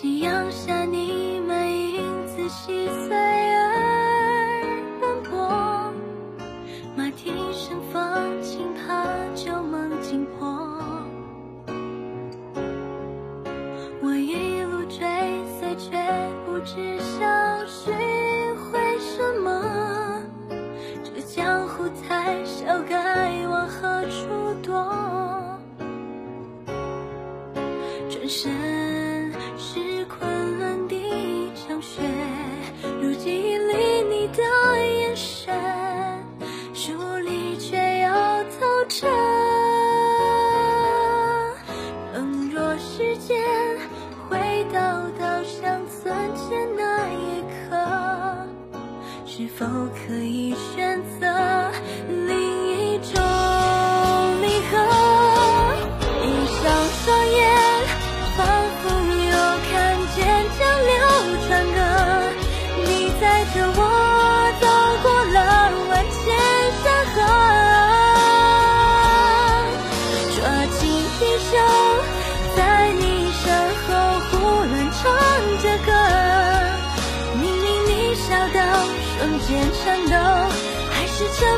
夕阳下你们影子细碎而斑驳马蹄声放轻怕旧梦惊破我一路追随却不知想寻回什么这江湖太小该往何处躲转身否可以选择另一种离合？闭上双眼，仿佛又看见江流转歌，你载着我走过了万千山河，抓紧一生。是。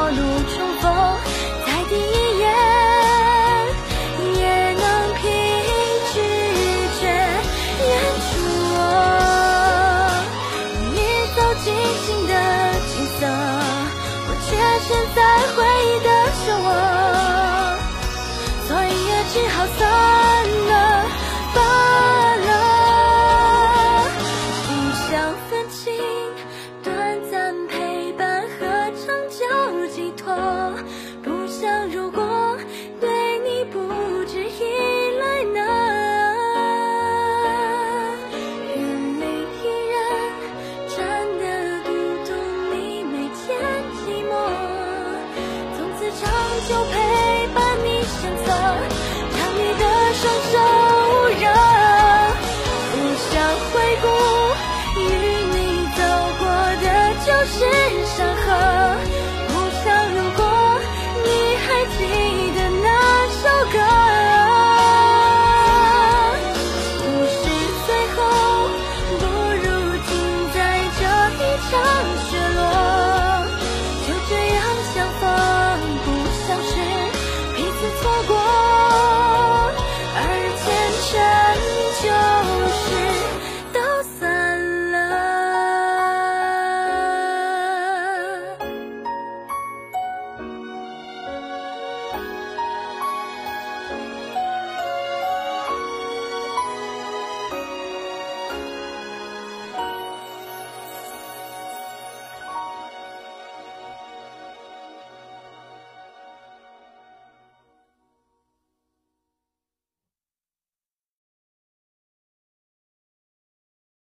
陌路重逢就陪伴你身侧让你的双手捂热不想回顾与你走过的旧时山河